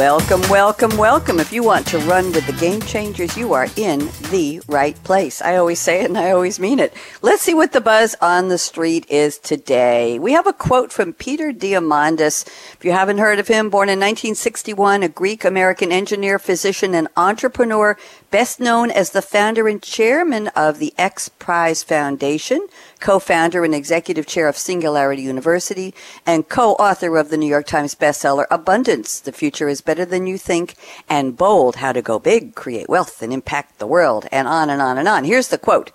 Welcome, welcome, welcome. If you want to run with the game changers, you are in the right place. I always say it and I always mean it. Let's see what the buzz on the street is today. We have a quote from Peter Diamandis. If you haven't heard of him, born in 1961, a Greek American engineer, physician, and entrepreneur, best known as the founder and chairman of the X Prize Foundation, co-founder and executive chair of Singularity University, and co-author of the New York Times bestseller Abundance: The Future is Better Than You Think, and Bold: How to Go Big, Create Wealth, and Impact the World, and on and on and on. Here's the quote.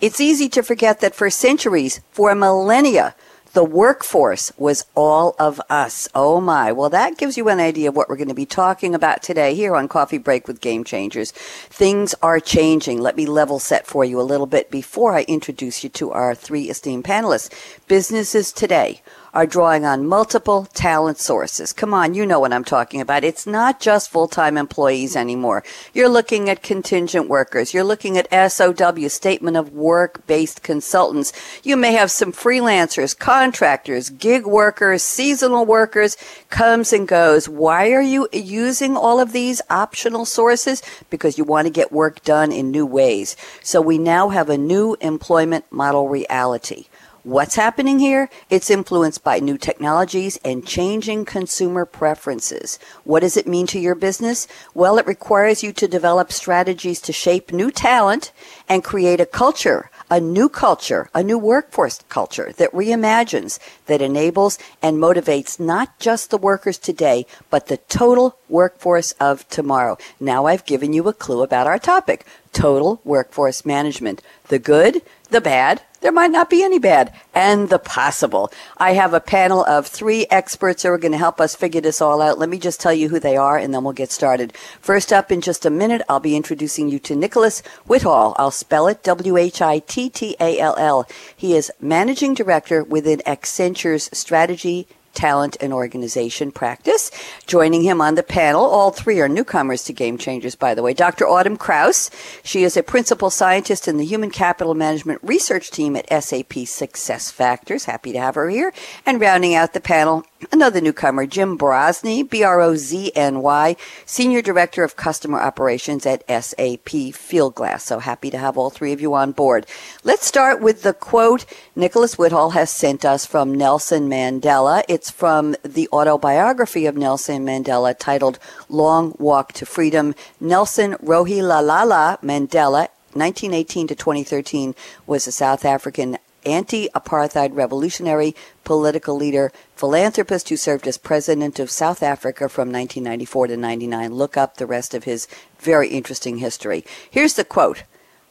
It's easy to forget that for centuries, for millennia, the workforce was all of us. Oh my. Well, that gives you an idea of what we're going to be talking about today here on Coffee Break with Game Changers. Things are changing. Let me level set for you a little bit before I introduce you to our three esteemed panelists. Businesses today are drawing on multiple talent sources. Come on, you know what I'm talking about. It's not just full-time employees anymore. You're looking at contingent workers. You're looking at SOW, statement of work-based consultants. You may have some freelancers, contractors, gig workers, seasonal workers, comes and goes. Why are you using all of these optional sources? Because you want to get work done in new ways. So we now have a new employment model reality. What's happening here? It's influenced by new technologies and changing consumer preferences. What does it mean to your business? Well, it requires you to develop strategies to shape new talent and create a culture, a new culture, a new workforce culture that reimagines, that enables and motivates not just the workers today, but the total workforce of tomorrow. Now I've given you a clue about our topic. Total workforce management. The good, the bad, there might not be any bad, and the possible. I have a panel of three experts who are going to help us figure this all out. Let me just tell you who they are, and then we'll get started. First up, in just a minute, I'll be introducing you to Nicholas Whittall. I'll spell it W-H-I-T-T-A-L-L. He is Managing Director within Accenture's Strategy talent and organization practice. Joining him on the panel, all three are newcomers to Game Changers, by the way. Dr. Autumn Krauss. She is a principal scientist in the Human Capital Management Research Team at SAP Success Factors. Happy to have her here. And rounding out the panel, Another newcomer, Jim Brozny, B-R-O-Z-N-Y, Senior Director of Customer Operations at SAP Fieldglass. So happy to have all three of you on board. Let's start with the quote Nicholas Whittall has sent us from Nelson Mandela. It's from the autobiography of Nelson Mandela titled Long Walk to Freedom. Nelson Rolihlahla Mandela 1918 to 2013 was a South African anti-apartheid revolutionary, political leader, philanthropist who served as president of South Africa from 1994 to 99. Look up the rest of his very interesting history. Here's the quote.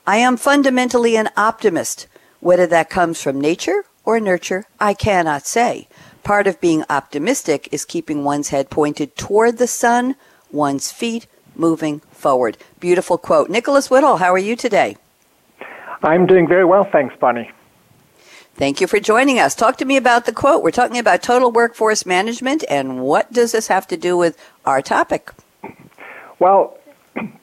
I am fundamentally an optimist. Whether that comes from nature or nurture, I cannot say. Part of being optimistic is keeping one's head pointed toward the sun, one's feet moving forward. Beautiful quote. Nicholas Whittall, how are you today? I'm doing very well, thanks, Bonnie. Thank you for joining us. Talk to me about the quote. We're talking about total workforce management, and what does this have to do with our topic? Well,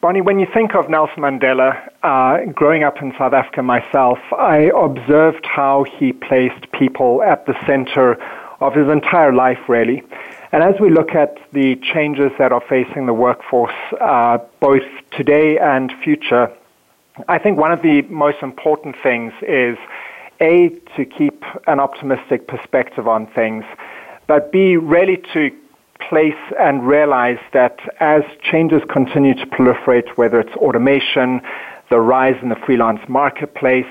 Bonnie, when you think of Nelson Mandela, uh, growing up in South Africa myself, I observed how he placed people at the center of his entire life, really. And as we look at the changes that are facing the workforce, uh, both today and future, I think one of the most important things is a, to keep an optimistic perspective on things, but B, really to place and realize that as changes continue to proliferate, whether it's automation, the rise in the freelance marketplace,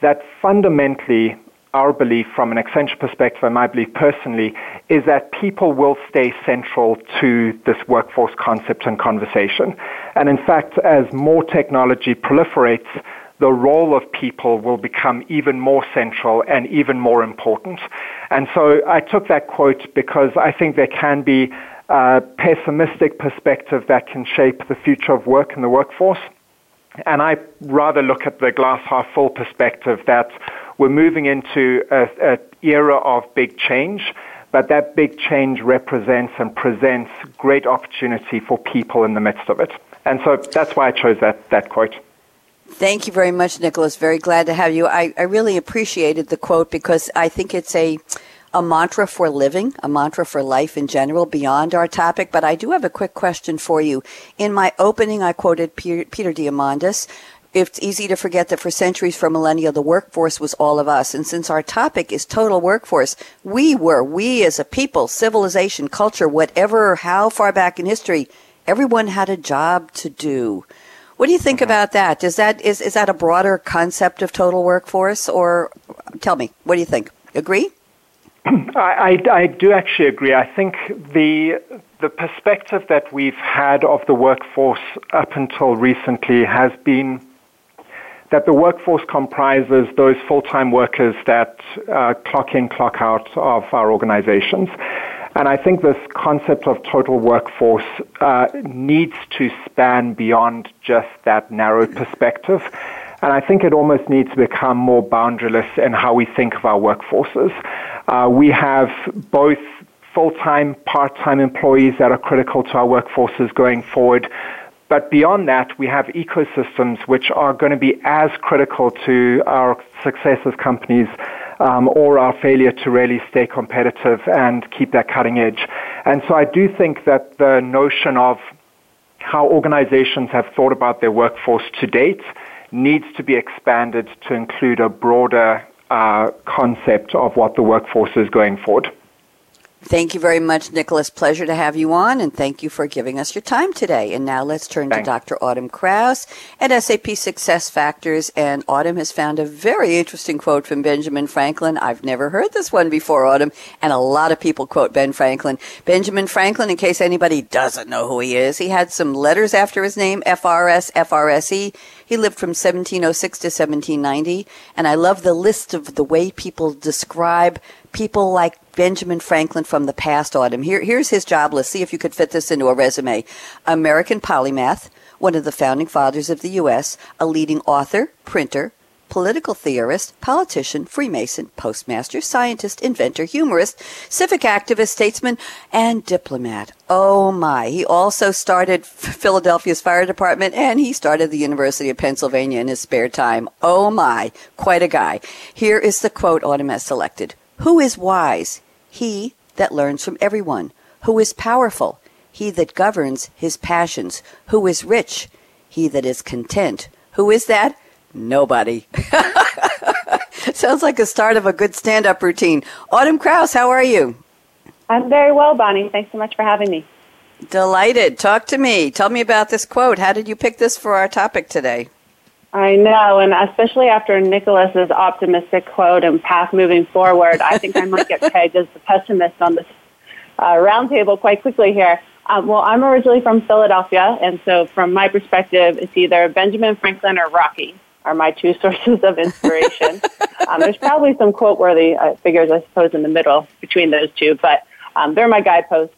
that fundamentally our belief from an Accenture perspective and my belief personally is that people will stay central to this workforce concept and conversation. And in fact, as more technology proliferates, the role of people will become even more central and even more important. And so I took that quote because I think there can be a pessimistic perspective that can shape the future of work and the workforce. And I rather look at the glass half full perspective that we're moving into an era of big change, but that big change represents and presents great opportunity for people in the midst of it. And so that's why I chose that, that quote. Thank you very much, Nicholas. Very glad to have you. I, I really appreciated the quote because I think it's a a mantra for living, a mantra for life in general beyond our topic. But I do have a quick question for you. In my opening, I quoted Peter, Peter Diamandis. It's easy to forget that for centuries, for millennia, the workforce was all of us. And since our topic is total workforce, we were, we as a people, civilization, culture, whatever, how far back in history, everyone had a job to do. What do you think about that? Is that is is that a broader concept of total workforce, or tell me, what do you think? Agree? I, I, I do actually agree. I think the the perspective that we've had of the workforce up until recently has been that the workforce comprises those full-time workers that uh, clock in, clock out of our organizations. And I think this concept of total workforce uh, needs to span beyond just that narrow perspective. And I think it almost needs to become more boundaryless in how we think of our workforces. Uh, we have both full-time, part-time employees that are critical to our workforces going forward. But beyond that, we have ecosystems which are going to be as critical to our success as companies um, or our failure to really stay competitive and keep that cutting edge. And so I do think that the notion of how organizations have thought about their workforce to date needs to be expanded to include a broader uh, concept of what the workforce is going forward. Thank you very much, Nicholas. Pleasure to have you on, and thank you for giving us your time today. And now let's turn Thanks. to Dr. Autumn Krauss at SAP Success Factors. And Autumn has found a very interesting quote from Benjamin Franklin. I've never heard this one before, Autumn, and a lot of people quote Ben Franklin. Benjamin Franklin, in case anybody doesn't know who he is, he had some letters after his name, FRS, FRSE. He lived from 1706 to 1790, and I love the list of the way people describe people like Benjamin Franklin from the past autumn. Here, here's his job list. See if you could fit this into a resume. American polymath, one of the founding fathers of the U.S., a leading author, printer, political theorist, politician, Freemason, postmaster, scientist, inventor, humorist, civic activist, statesman, and diplomat. Oh my. He also started Philadelphia's fire department and he started the University of Pennsylvania in his spare time. Oh my. Quite a guy. Here is the quote Autumn has selected. Who is wise? He that learns from everyone. Who is powerful? He that governs his passions. Who is rich? He that is content. Who is that? Nobody. Sounds like the start of a good stand up routine. Autumn Krauss, how are you? I'm very well, Bonnie. Thanks so much for having me. Delighted. Talk to me. Tell me about this quote. How did you pick this for our topic today? I know, and especially after Nicholas's optimistic quote and path moving forward, I think I might get pegged as the pessimist on this uh, roundtable quite quickly here. Um, well, I'm originally from Philadelphia, and so from my perspective, it's either Benjamin Franklin or Rocky are my two sources of inspiration. um, there's probably some quote-worthy uh, figures, I suppose, in the middle between those two, but um, they're my guideposts.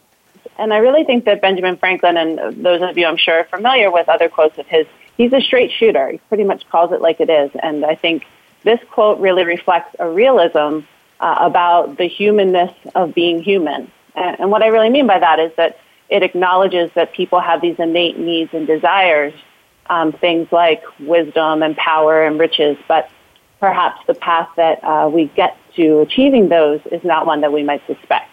And I really think that Benjamin Franklin, and those of you I'm sure are familiar with other quotes of his, he's a straight shooter. He pretty much calls it like it is. And I think this quote really reflects a realism uh, about the humanness of being human. And, and what I really mean by that is that it acknowledges that people have these innate needs and desires, um, things like wisdom and power and riches, but perhaps the path that uh, we get to achieving those is not one that we might suspect.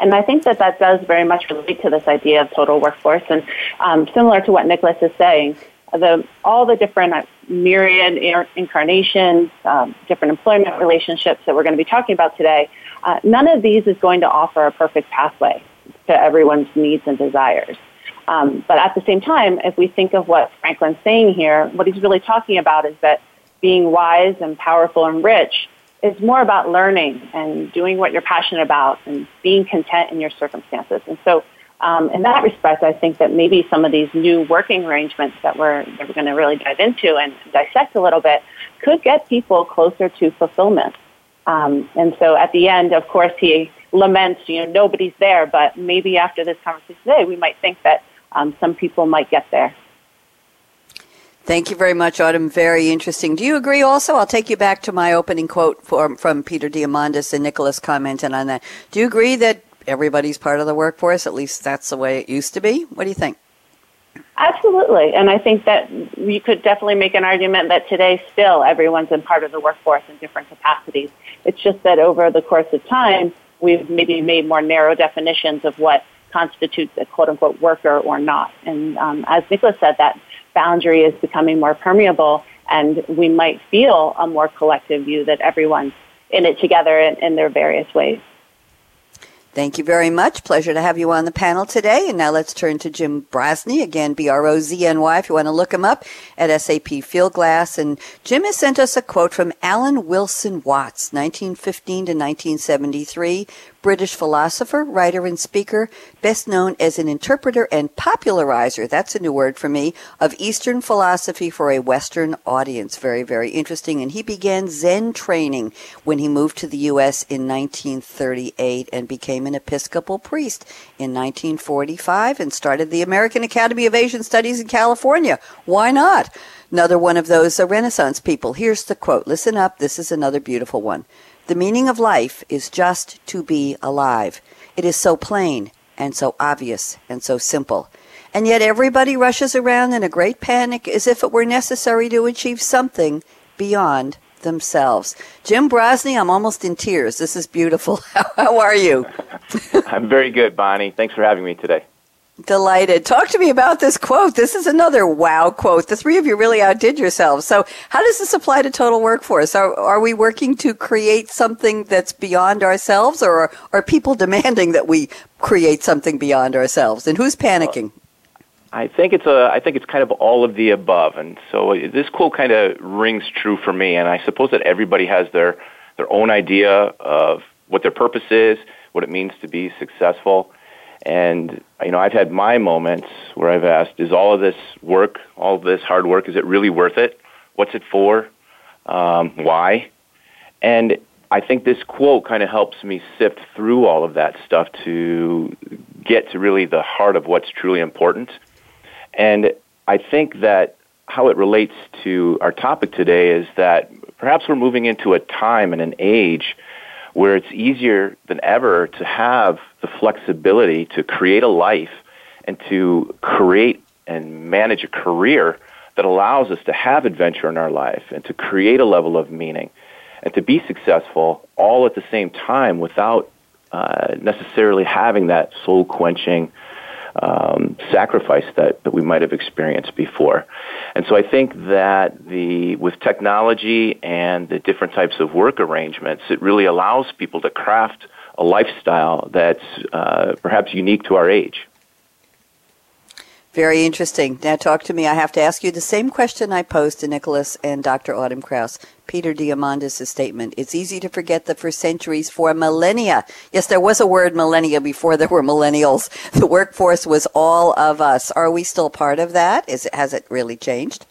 And I think that that does very much relate to this idea of total workforce. And um, similar to what Nicholas is saying, the all the different uh, myriad incarnations, um, different employment relationships that we're going to be talking about today, uh, none of these is going to offer a perfect pathway to everyone's needs and desires. Um, but at the same time, if we think of what Franklin's saying here, what he's really talking about is that being wise and powerful and rich is more about learning and doing what you're passionate about and being content in your circumstances. And so um, in that respect, I think that maybe some of these new working arrangements that we're, that we're going to really dive into and dissect a little bit could get people closer to fulfillment. Um, and so at the end, of course, he laments, you know, nobody's there, but maybe after this conversation today, we might think that um, some people might get there. Thank you very much, Autumn. Very interesting. Do you agree also? I'll take you back to my opening quote from, from Peter Diamandis and Nicholas commented on that. Do you agree that everybody's part of the workforce? At least that's the way it used to be. What do you think? Absolutely. And I think that you could definitely make an argument that today still everyone's in part of the workforce in different capacities. It's just that over the course of time, we've maybe made more narrow definitions of what constitutes a quote unquote worker or not. And um, as Nicholas said, that boundary is becoming more permeable and we might feel a more collective view that everyone's in it together in, in their various ways. Thank you very much. Pleasure to have you on the panel today. And now let's turn to Jim Brozny, again, B-R-O-Z-N-Y, if you want to look him up at SAP Fieldglass. And Jim has sent us a quote from Alan Wilson Watts, 1915 to 1973, British philosopher, writer, and speaker, best known as an interpreter and popularizer, that's a new word for me, of Eastern philosophy for a Western audience. Very, very interesting. And he began Zen training when he moved to the U.S. in 1938 and became an Episcopal priest in 1945 and started the American Academy of Asian Studies in California. Why not? Another one of those Renaissance people. Here's the quote. Listen up. This is another beautiful one. The meaning of life is just to be alive. It is so plain and so obvious and so simple. And yet everybody rushes around in a great panic as if it were necessary to achieve something beyond themselves. Jim Brozny, I'm almost in tears. This is beautiful. How are you? I'm very good, Bonnie. Thanks for having me today. Delighted. Talk to me about this quote. This is another wow quote. The three of you really outdid yourselves. So, how does this apply to total workforce? Are, are we working to create something that's beyond ourselves, or are, are people demanding that we create something beyond ourselves? And who's panicking? I think it's a. I think it's kind of all of the above, and so this quote kind of rings true for me. And I suppose that everybody has their their own idea of what their purpose is, what it means to be successful. And you know, I've had my moments where I've asked, "Is all of this work, all of this hard work, is it really worth it? What's it for? Um, why?" And I think this quote kind of helps me sift through all of that stuff to get to really the heart of what's truly important. And I think that how it relates to our topic today is that perhaps we're moving into a time and an age where it's easier than ever to have the flexibility to create a life and to create and manage a career that allows us to have adventure in our life and to create a level of meaning and to be successful all at the same time without uh, necessarily having that soul quenching um, sacrifice that, that we might have experienced before. And so I think that the with technology and the different types of work arrangements, it really allows people to craft a lifestyle that's uh, perhaps unique to our age. Very interesting. Now, talk to me. I have to ask you the same question I posed to Nicholas and Dr. Autumn Krauss. Peter Diamandis' statement. It's easy to forget that for centuries, for millennia, yes, there was a word millennia before there were millennials. The workforce was all of us. Are we still part of that? Is it, has it really changed?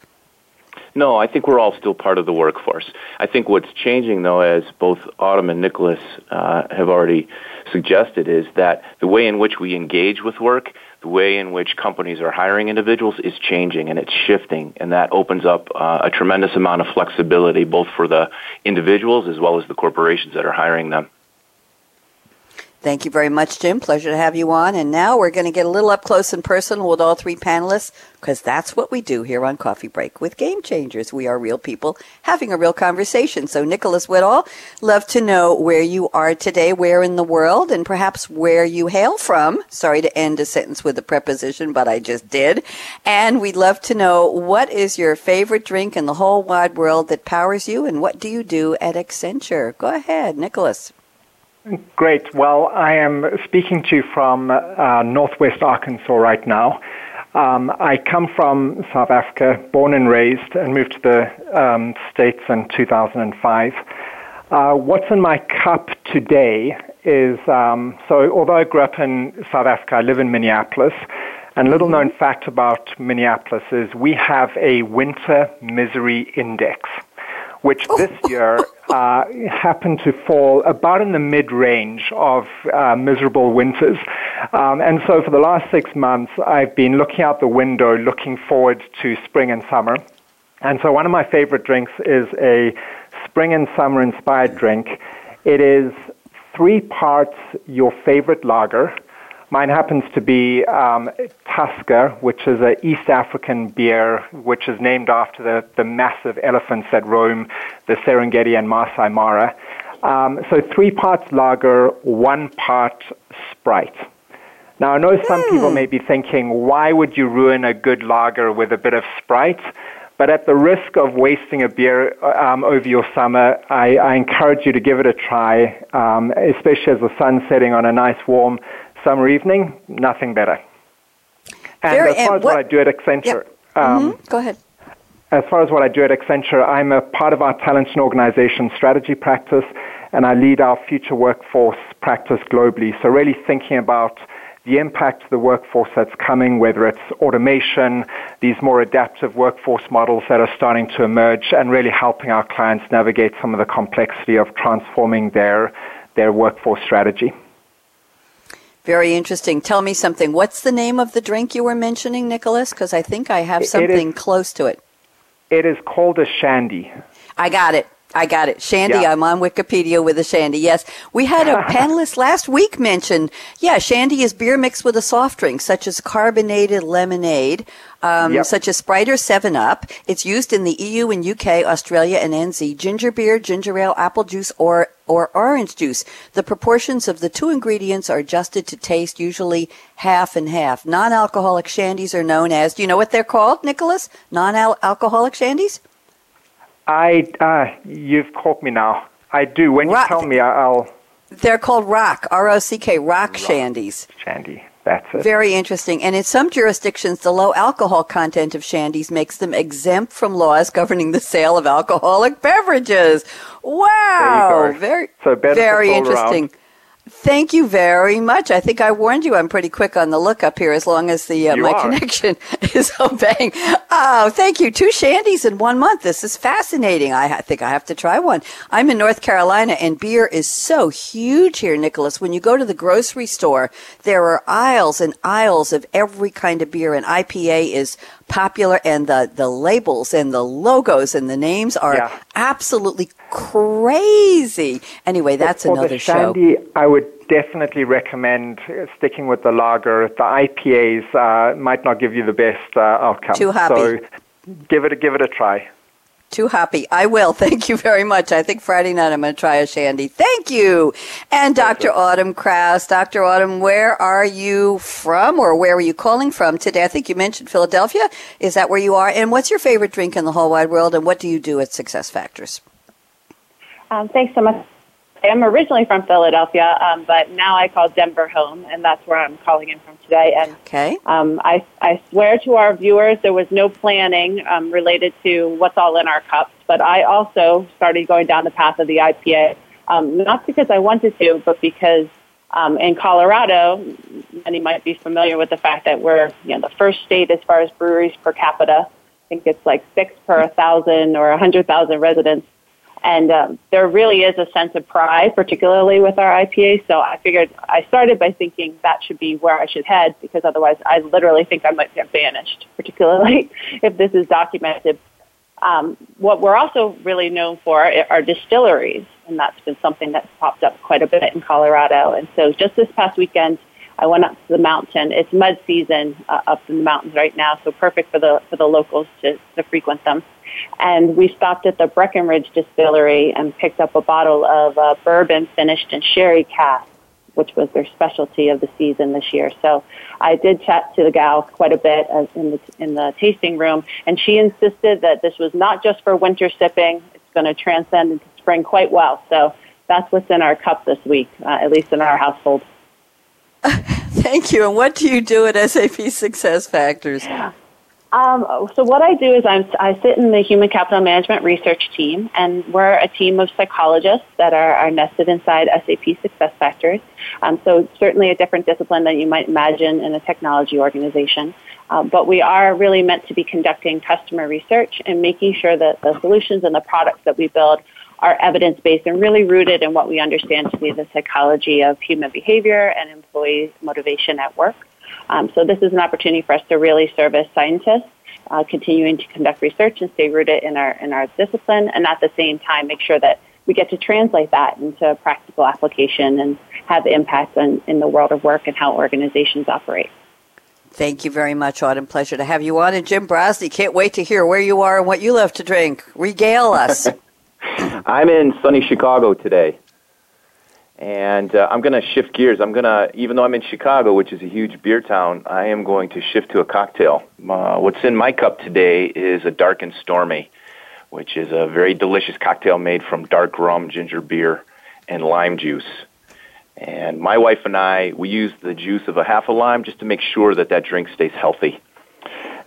No, I think we're all still part of the workforce. I think what's changing, though, as both Autumn and Nicholas uh, have already suggested, is that the way in which we engage with work the way in which companies are hiring individuals is changing and it's shifting, and that opens up uh, a tremendous amount of flexibility both for the individuals as well as the corporations that are hiring them. Thank you very much, Jim. Pleasure to have you on. And now we're going to get a little up close and personal with all three panelists because that's what we do here on Coffee Break with Game Changers. We are real people having a real conversation. So, Nicholas Whittall, love to know where you are today, where in the world, and perhaps where you hail from. Sorry to end a sentence with a preposition, but I just did. And we'd love to know what is your favorite drink in the whole wide world that powers you, and what do you do at Accenture? Go ahead, Nicholas. Great. Well, I am speaking to you from uh, northwest Arkansas right now. Um, I come from South Africa, born and raised, and moved to the um, States in 2005. Uh, what's in my cup today is um, so, although I grew up in South Africa, I live in Minneapolis. And little known fact about Minneapolis is we have a winter misery index which this year uh, happened to fall about in the mid range of uh, miserable winters. Um, and so for the last six months, I've been looking out the window, looking forward to spring and summer. And so one of my favorite drinks is a spring and summer inspired drink. It is three parts your favorite lager. Mine happens to be um, Tusker, which is an East African beer, which is named after the, the massive elephants that roam the Serengeti and Masai Mara. Um, so three parts lager, one part Sprite. Now, I know some mm. people may be thinking, why would you ruin a good lager with a bit of Sprite? But at the risk of wasting a beer um, over your summer, I, I, encourage you to give it a try, um, especially as the sun's setting on a nice warm summer evening. Nothing better. And Very, as far as what, what, I do at Accenture, yep. um, mm-hmm. go ahead. As far as what I do at Accenture, I'm a part of our talent and organization strategy practice, and I lead our future workforce practice globally. So really thinking about the impact to the workforce that's coming, whether it's automation, these more adaptive workforce models that are starting to emerge, and really helping our clients navigate some of the complexity of transforming their, their workforce strategy. Very interesting. Tell me something. What's the name of the drink you were mentioning, Nicholas? Because I think I have something close to it. It is called a shandy. I got it. I got it. Shandy, yeah. I'm on Wikipedia with a shandy. Yes. We had a panelist last week mention, yeah, shandy is beer mixed with a soft drink, such as carbonated lemonade, um, yep. such as Sprite or 7-Up. It's used in the EU and UK, Australia, and NZ. Ginger beer, ginger ale, apple juice, or or orange juice. The proportions of the two ingredients are adjusted to taste, usually half and half. Non-alcoholic shandies are known as, do you know what they're called, Nicholas? Non-alcoholic shandies? I, uh, you've caught me now. I do. When rock, you tell me, I'll. They're called rock, R O C K, rock, rock shandies. Shandy. That's it. Very interesting. And in some jurisdictions, the low alcohol content of shandies makes them exempt from laws governing the sale of alcoholic beverages. Wow. Very, so very interesting. Around. Thank you very much. I think I warned you. I'm pretty quick on the look up here, as long as the uh, my are. connection is obeying. Oh, thank you. Two shandies in one month. This is fascinating. I think I have to try one. I'm in North Carolina, and beer is so huge here, Nicholas. When you go to the grocery store, there are aisles and aisles of every kind of beer, and IPA is popular, and the the labels and the logos and the names are yeah. absolutely crazy. Anyway, that's for, another the shandy, show. I would definitely recommend sticking with the lager. The IPAs uh, might not give you the best uh, outcome. Too happy. So give it a, give it a try. Too happy. I will. Thank you very much. I think Friday night I'm going to try a shandy. Thank you. And Dr. Autumn Krauss. Dr. Autumn, where are you from or where are you calling from today? I think you mentioned Philadelphia. Is that where you are? And what's your favorite drink in the whole wide world and what do you do at Success Factors? Um, thanks so much. I'm originally from Philadelphia, um, but now I call Denver home, and that's where I'm calling in from today. And okay. um, I, I swear to our viewers, there was no planning um, related to what's all in our cups, but I also started going down the path of the IPA, um, not because I wanted to, but because um, in Colorado, many might be familiar with the fact that we're you know the first state as far as breweries per capita. I think it's like six per thousand or a hundred thousand residents. And um, there really is a sense of pride, particularly with our IPA. So I figured I started by thinking that should be where I should head because otherwise I literally think I might get banished, particularly if this is documented. Um, what we're also really known for are distilleries, and that's been something that's popped up quite a bit in Colorado. And so just this past weekend, I went up to the mountain. It's mud season uh, up in the mountains right now, so perfect for the for the locals to, to frequent them. And we stopped at the Breckenridge Distillery and picked up a bottle of uh, bourbon finished in sherry cask, which was their specialty of the season this year. So I did chat to the gal quite a bit uh, in the in the tasting room, and she insisted that this was not just for winter sipping; it's going to transcend into spring quite well. So that's what's in our cup this week, uh, at least in our household. Thank you. And what do you do at SAP Success Factors? Um, so what I do is I'm, I sit in the human capital management research team, and we're a team of psychologists that are, are nested inside SAP Success Factors. Um, so certainly a different discipline than you might imagine in a technology organization. Uh, but we are really meant to be conducting customer research and making sure that the solutions and the products that we build are evidence based and really rooted in what we understand to be the psychology of human behavior and employee motivation at work. Um, so this is an opportunity for us to really serve as scientists, uh, continuing to conduct research and stay rooted in our in our discipline, and at the same time make sure that we get to translate that into practical application and have impact on, in the world of work and how organizations operate. Thank you very much, Autumn. Pleasure to have you on. And Jim Brozny, can't wait to hear where you are and what you love to drink. Regale us. I'm in sunny Chicago today. And uh, I'm going to shift gears. I'm going to, even though I'm in Chicago, which is a huge beer town, I am going to shift to a cocktail. Uh, what's in my cup today is a dark and stormy, which is a very delicious cocktail made from dark rum, ginger beer, and lime juice. And my wife and I, we use the juice of a half a lime just to make sure that that drink stays healthy.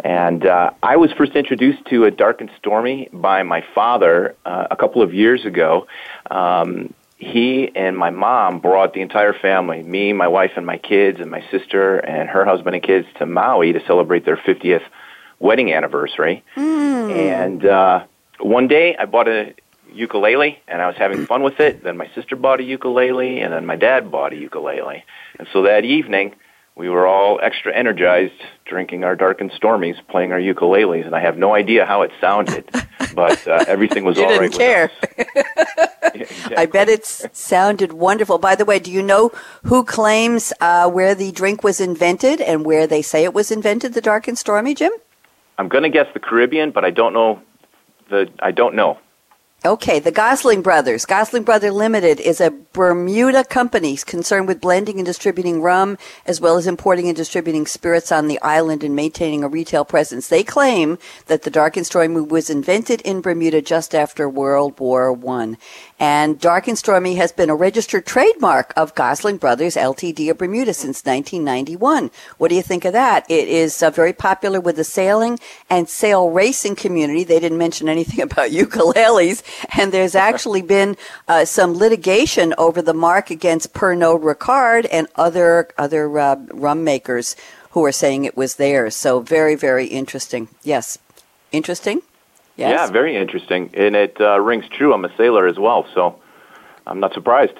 And uh, I was first introduced to a dark and stormy by my father uh, a couple of years ago. Um, he and my mom brought the entire family, me, my wife, and my kids, and my sister and her husband and kids, to Maui to celebrate their 50th wedding anniversary. Mm. And uh, one day, I bought a ukulele, and I was having fun with it. Then my sister bought a ukulele, and then my dad bought a ukulele. And so that evening, we were all extra energized drinking our dark and stormies, playing our ukuleles, and I have no idea how it sounded, but uh, everything was you all didn't right care. exactly. I bet it sounded wonderful. By the way, do you know who claims uh, where the drink was invented and where they say it was invented, the dark and stormy, Jim? I'm going to guess the Caribbean, but I don't know the I don't know. Okay, the Gosling Brothers. Gosling Brother Limited is a Bermuda company concerned with blending and distributing rum as well as importing and distributing spirits on the island and maintaining a retail presence. They claim that the Dark and Stormy was invented in Bermuda just after World War One. And Dark and Stormy has been a registered trademark of Gosling Brothers Ltd of Bermuda since 1991. What do you think of that? It is uh, very popular with the sailing and sail racing community. They didn't mention anything about ukuleles and there's actually been uh, some litigation over the mark against Pernod Ricard and other other uh, rum makers who are saying it was theirs. So very very interesting. Yes, interesting. Yes. Yeah, very interesting, and it uh, rings true. I'm a sailor as well, so I'm not surprised.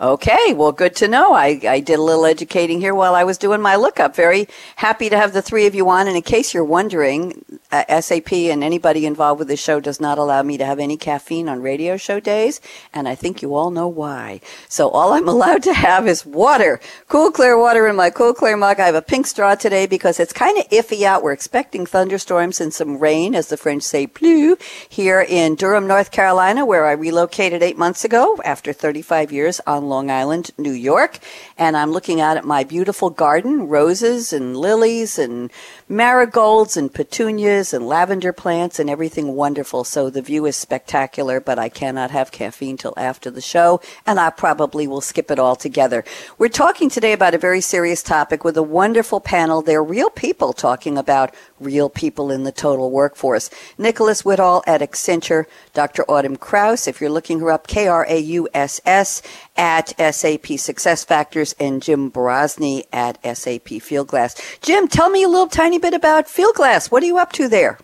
Okay, well, good to know. I, I did a little educating here while I was doing my lookup. Very happy to have the three of you on. And in case you're wondering, uh, SAP and anybody involved with the show does not allow me to have any caffeine on radio show days. And I think you all know why. So all I'm allowed to have is water. Cool, clear water in my cool, clear mug. I have a pink straw today because it's kind of iffy out. We're expecting thunderstorms and some rain, as the French say, plew, here in Durham, North Carolina, where I relocated eight months ago after 35 years on Long Island, New York. And I'm looking out at my beautiful garden, roses and lilies and marigolds and petunias and lavender plants and everything wonderful. So the view is spectacular, but I cannot have caffeine till after the show, and I probably will skip it all together. We're talking today about a very serious topic with a wonderful panel. They're real people talking about real people in the total workforce. Nicholas Whittall at Accenture, Dr. Autumn Krauss, if you're looking her up, K-R-A-U-S-S at SAP Success Factors, and Jim Brozny at SAP Fieldglass. Jim, tell me a little tiny bit about Fieldglass. What are you up to there?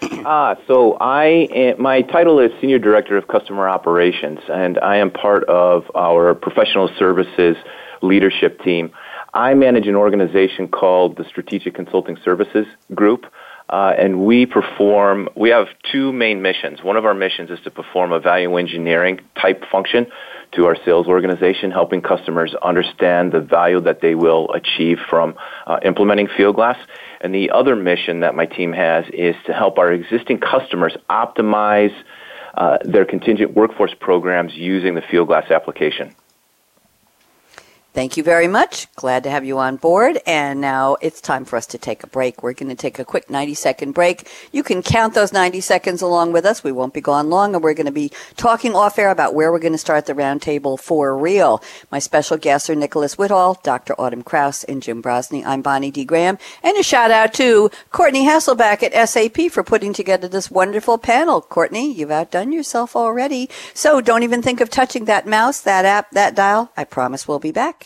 Ah, so I my title is Senior Director of Customer Operations, and I am part of our professional services leadership team. I manage an organization called the Strategic Consulting Services Group. Uh, and we perform, we have two main missions. One of our missions is to perform a value engineering type function to our sales organization, helping customers understand the value that they will achieve from uh, implementing Fieldglass. And the other mission that my team has is to help our existing customers optimize uh, their contingent workforce programs using the Fieldglass application. Thank you very much. Glad to have you on board. And now it's time for us to take a break. We're going to take a quick 90 second break. You can count those 90 seconds along with us. We won't be gone long and we're going to be talking off air about where we're going to start the roundtable for real. My special guests are Nicholas Whittall, Dr. Autumn Krauss, and Jim Brozny. I'm Bonnie D. Graham. And a shout out to Courtney Hasselback at SAP for putting together this wonderful panel. Courtney, you've outdone yourself already. So don't even think of touching that mouse, that app, that dial. I promise we'll be back.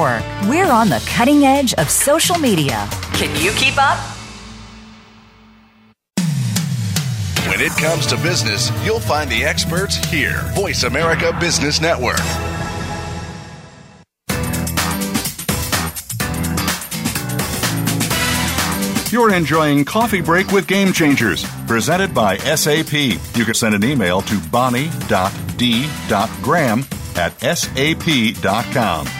Network. We're on the cutting edge of social media. Can you keep up? When it comes to business, you'll find the experts here. Voice America Business Network. You're enjoying Coffee Break with Game Changers, presented by SAP. You can send an email to bonnie.d.graham at sap.com.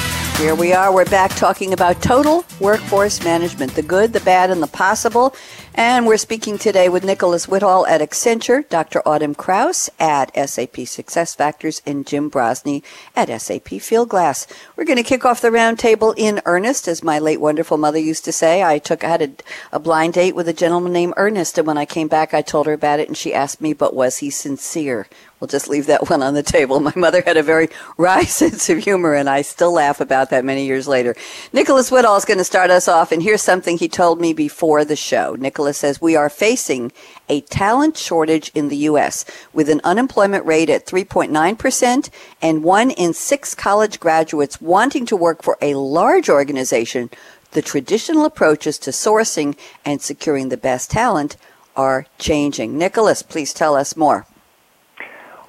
Here we are. We're back talking about total workforce management the good, the bad, and the possible. And we're speaking today with Nicholas Whittall at Accenture, Dr. Autumn Krauss at SAP SuccessFactors, and Jim Brozny at SAP Fieldglass. We're going to kick off the roundtable in earnest, as my late wonderful mother used to say. I took I had a, a blind date with a gentleman named Ernest, and when I came back, I told her about it, and she asked me, "But was he sincere?" We'll just leave that one on the table. My mother had a very wry sense of humor, and I still laugh about that many years later. Nicholas Whittall is going to start us off, and here's something he told me before the show. Nicholas says, We are facing a talent shortage in the U.S. with an unemployment rate at 3.9% and one in six college graduates wanting to work for a large organization. The traditional approaches to sourcing and securing the best talent are changing. Nicholas, please tell us more.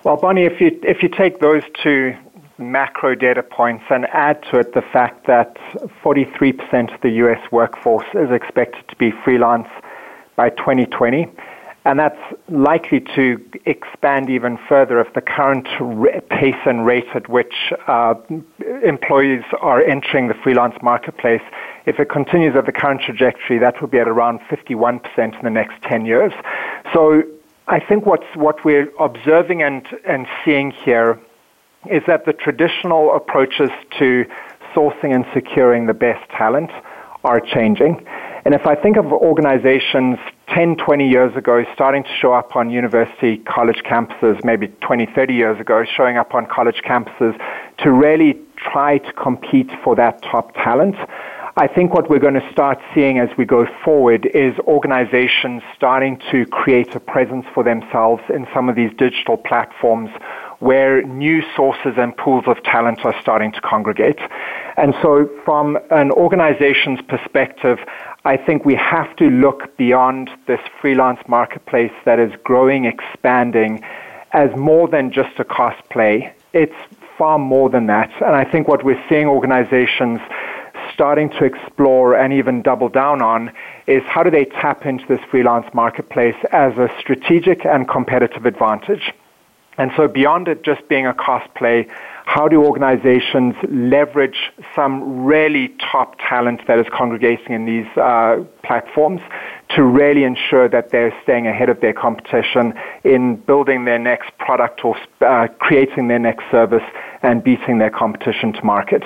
Well, Bonnie, if you if you take those two macro data points and add to it the fact that 43% of the U.S. workforce is expected to be freelance by 2020, and that's likely to expand even further if the current pace and rate at which uh, employees are entering the freelance marketplace, if it continues at the current trajectory, that will be at around 51% in the next 10 years. So I think what's, what we're observing and, and seeing here is that the traditional approaches to sourcing and securing the best talent are changing. And if I think of organizations 10, 20 years ago starting to show up on university college campuses, maybe 20, 30 years ago, showing up on college campuses to really try to compete for that top talent, I think what we're going to start seeing as we go forward is organizations starting to create a presence for themselves in some of these digital platforms where new sources and pools of talent are starting to congregate. And so from an organization's perspective, I think we have to look beyond this freelance marketplace that is growing, expanding as more than just a cost play. It's far more than that. And I think what we're seeing organizations starting to explore and even double down on is how do they tap into this freelance marketplace as a strategic and competitive advantage. And so beyond it just being a cost play, how do organizations leverage some really top talent that is congregating in these uh, platforms to really ensure that they're staying ahead of their competition in building their next product or uh, creating their next service and beating their competition to market.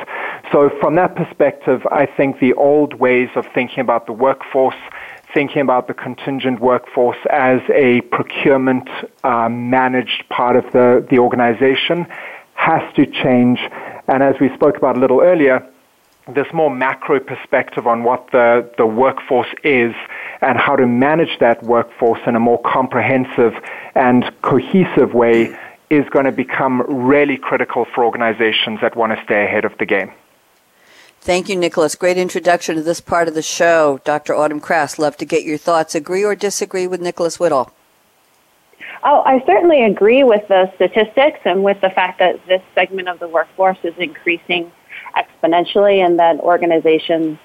So from that perspective, I think the old ways of thinking about the workforce thinking about the contingent workforce as a procurement uh, managed part of the, the organization has to change. And as we spoke about a little earlier, this more macro perspective on what the, the workforce is and how to manage that workforce in a more comprehensive and cohesive way is going to become really critical for organizations that want to stay ahead of the game. Thank you, Nicholas. Great introduction to this part of the show. Dr. Autumn Krauss, love to get your thoughts. Agree or disagree with Nicholas Whittall? Oh, I certainly agree with the statistics and with the fact that this segment of the workforce is increasing exponentially and that organizations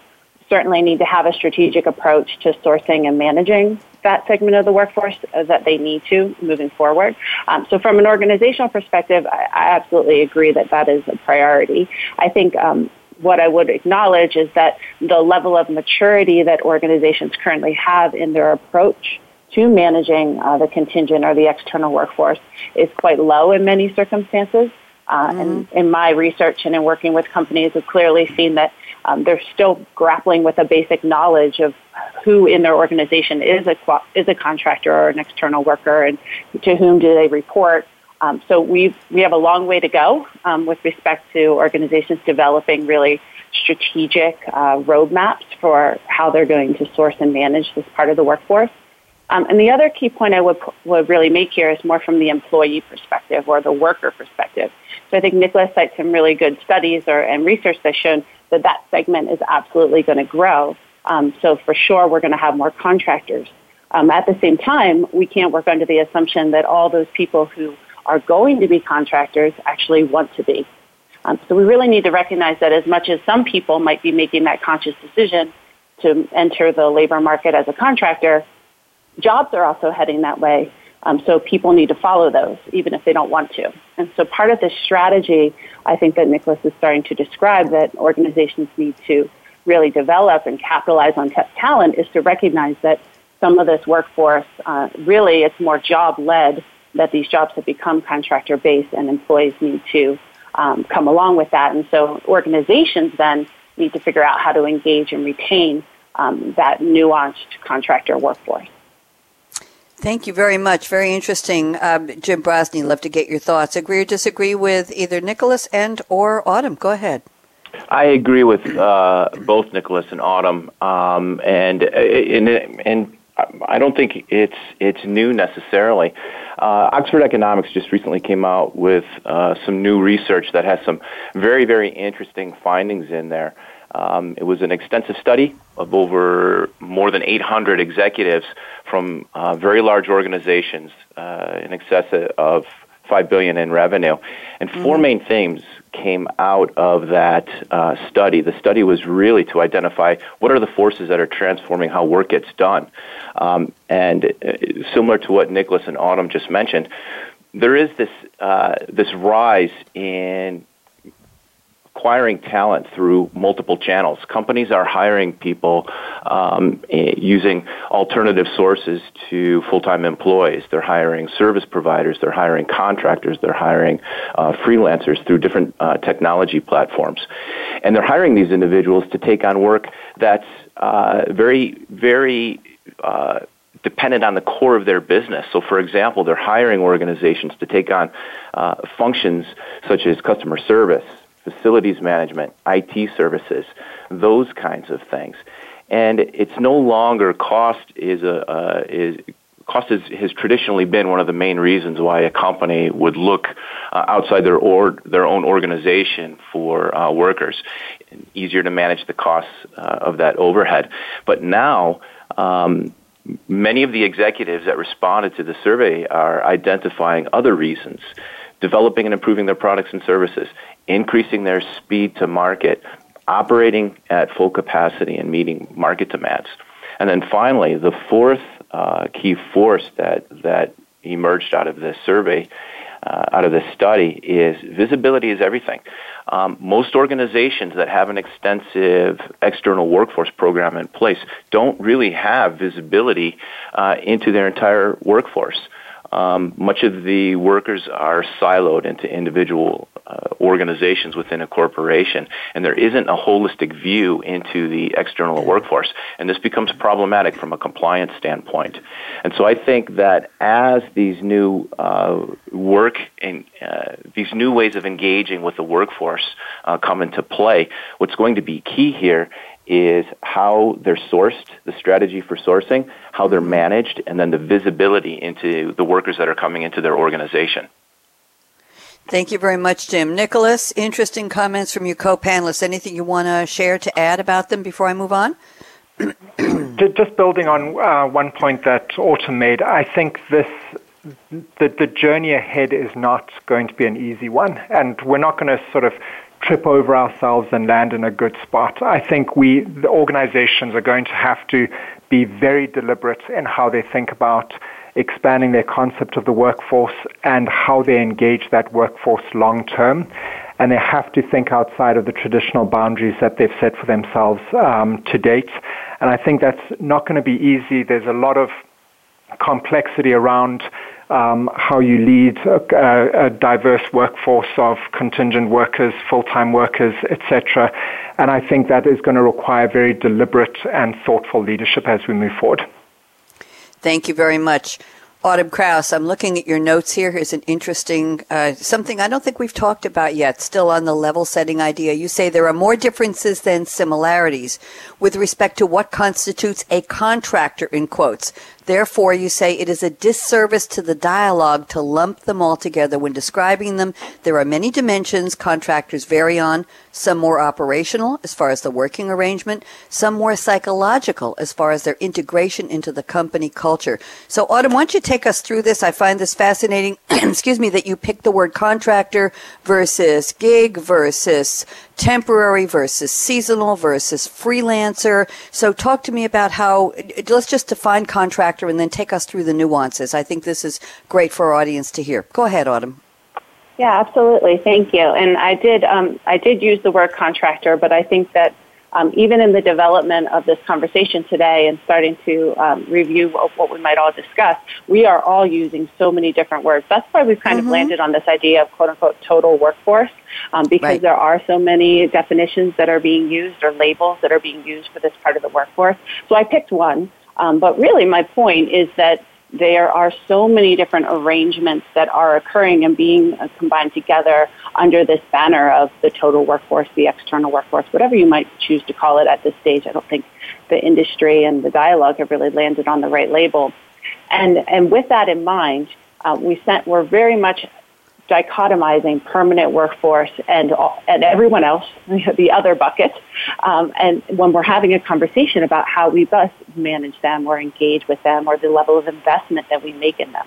certainly need to have a strategic approach to sourcing and managing that segment of the workforce that they need to moving forward. Um, so, from an organizational perspective, I, I, absolutely agree that that is a priority. I think um, what I would acknowledge is that the level of maturity that organizations currently have in their approach to managing uh, the contingent or the external workforce is quite low in many circumstances. Uh, mm-hmm. And in my research and in working with companies, have clearly seen that um, they're still grappling with a basic knowledge of who in their organization is a is a contractor or an external worker, and to whom do they report. Um, so we we have a long way to go um, with respect to organizations developing really strategic uh, roadmaps for how they're going to source and manage this part of the workforce. Um, and the other key point I would would really make here is more from the employee perspective or the worker perspective. So I think Nicholas cites some really good studies or and research that's shown that that segment is absolutely going to grow. Um, so for sure, we're going to have more contractors. Um, at the same time, we can't work under the assumption that all those people who are going to be contractors actually want to be. Um, so we really need to recognize that as much as some people might be making that conscious decision to enter the labor market as a contractor, jobs are also heading that way. Um, so people need to follow those, even if they don't want to. And so part of the strategy, I think that Nicholas is starting to describe that organizations need to really develop and capitalize on tech talent is to recognize that some of this workforce, uh, really, it's more job led that these jobs have become contractor based and employees need to um, come along with that. And so organizations then need to figure out how to engage and retain um, that nuanced contractor workforce. Thank you very much. Very interesting. Um, Jim Brozny, love to get your thoughts. Agree or disagree with either Nicholas and or Autumn? Go ahead. I agree with uh, both Nicholas and Autumn, um, and, and and I don't think it's it's new necessarily. Uh, Oxford Economics just recently came out with uh, some new research that has some very very interesting findings in there. Um, it was an extensive study of over more than 800 executives from uh, very large organizations uh, in excess of 5 billion in revenue. And 4 mm-hmm. main themes came out of that uh, study. The study was really to identify what are the forces that are transforming how work gets done. Um, and uh, similar to what Nicholas and Autumn just mentioned, there is this uh, this rise in acquiring talent through multiple channels. Companies are hiring people um, eh, using alternative sources to full-time employees. They're hiring service providers. They're hiring contractors. They're hiring uh, freelancers through different uh, technology platforms, and they're hiring these individuals to take on work that's uh, very, very uh, dependent on the core of their business. So, for example, they're hiring organizations to take on uh, functions such as customer service, facilities management, IT services, those kinds of things. And it's no longer cost is a uh, is cost is, has traditionally been one of the main reasons why a company would look uh, outside their or their own organization for uh, workers. Easier to manage the costs uh, of that overhead. But now. Um, many of the executives that responded to the survey are identifying other reasons developing and improving their products and services, increasing their speed to market, operating at full capacity and meeting market demands. And then finally, the fourth uh, key force that, that emerged out of this survey, uh, out of this study, is visibility is everything. Um, most organizations that have an extensive external workforce program in place don't really have visibility uh, into their entire workforce. Um, much of the workers are siloed into individual uh, organizations within a corporation, and there isn't a holistic view into the external workforce. And this becomes problematic from a compliance standpoint. And so I think that as these new uh, work and uh, these new ways of engaging with the workforce uh, come into play, what's going to be key here is how they're sourced, the strategy for sourcing, how they're managed, and then the visibility into the workers that are coming into their organization. Thank you very much, Jim. Nicholas, interesting comments from your co-panelists. Anything you want to share to add about them before I move on? Just building on uh, one point that Autumn made, I think this the, the journey ahead is not going to be an easy one, and we're not going to sort of trip over ourselves and land in a good spot. I think we, the organizations, are going to have to be very deliberate in how they think about expanding their concept of the workforce and how they engage that workforce long term. And they have to think outside of the traditional boundaries that they've set for themselves um, to date. And I think that's not going to be easy. There's a lot of complexity around um, how you lead a, a, diverse workforce of contingent workers, full-time workers, etc. And I think that is going to require very deliberate and thoughtful leadership as we move forward. Thank you very much. Autumn Krauss, I'm looking at your notes here. Here's an interesting, uh, something I don't think we've talked about yet, still on the level setting idea. You say there are more differences than similarities with respect to what constitutes a contractor, in quotes. Therefore, you say it is a disservice to the dialogue to lump them all together when describing them. There are many dimensions contractors vary on, some more operational as far as the working arrangement, some more psychological as far as their integration into the company culture. So, Autumn, why don't you take us through this? I find this fascinating, excuse me, that you picked the word contractor versus gig versus temporary versus seasonal versus freelancer. So talk to me about how, let's just define contractor and then take us through the nuances. I think this is great for our audience to hear. Go ahead, Autumn. Yeah, absolutely. Thank you. And I did, um, I did use the word contractor, but I think that um, even in the development of this conversation today and starting to um, review what we might all discuss, we are all using so many different words. That's why we've kind mm-hmm. of landed on this idea of quote unquote total workforce, um, because right. there are so many definitions that are being used or labels that are being used for this part of the workforce. So I picked one. Um, but really, my point is that there are so many different arrangements that are occurring and being uh, combined together under this banner of the total workforce, the external workforce, whatever you might choose to call it at this stage. I don't think the industry and the dialogue have really landed on the right label. And, and with that in mind, uh, we sent, we're very much dichotomizing permanent workforce and and everyone else, the other bucket. Um, and when we're having a conversation about how we best manage them or engage with them or the level of investment that we make in them.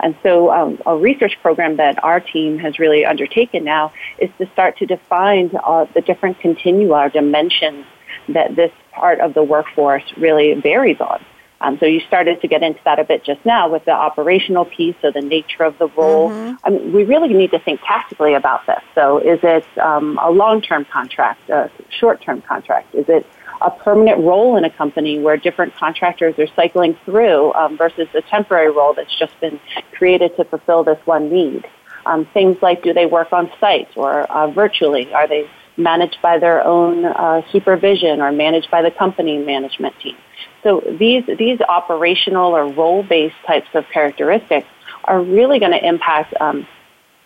And so um, a research program that our team has really undertaken now is to start to define uh, the different continua dimensions that this part of the workforce really varies on. Um, so you started to get into that a bit just now with the operational piece, so the nature of the role. Mm-hmm. I mean, we really need to think tactically about this. So is it um, a long-term contract, a short-term contract? Is it a permanent role in a company where different contractors are cycling through um, versus a temporary role that's just been created to fulfill this one need? Um, things like do they work on site or uh, virtually? Are they managed by their own uh, supervision or managed by the company management team? So these, these operational or role-based types of characteristics are really going to impact um,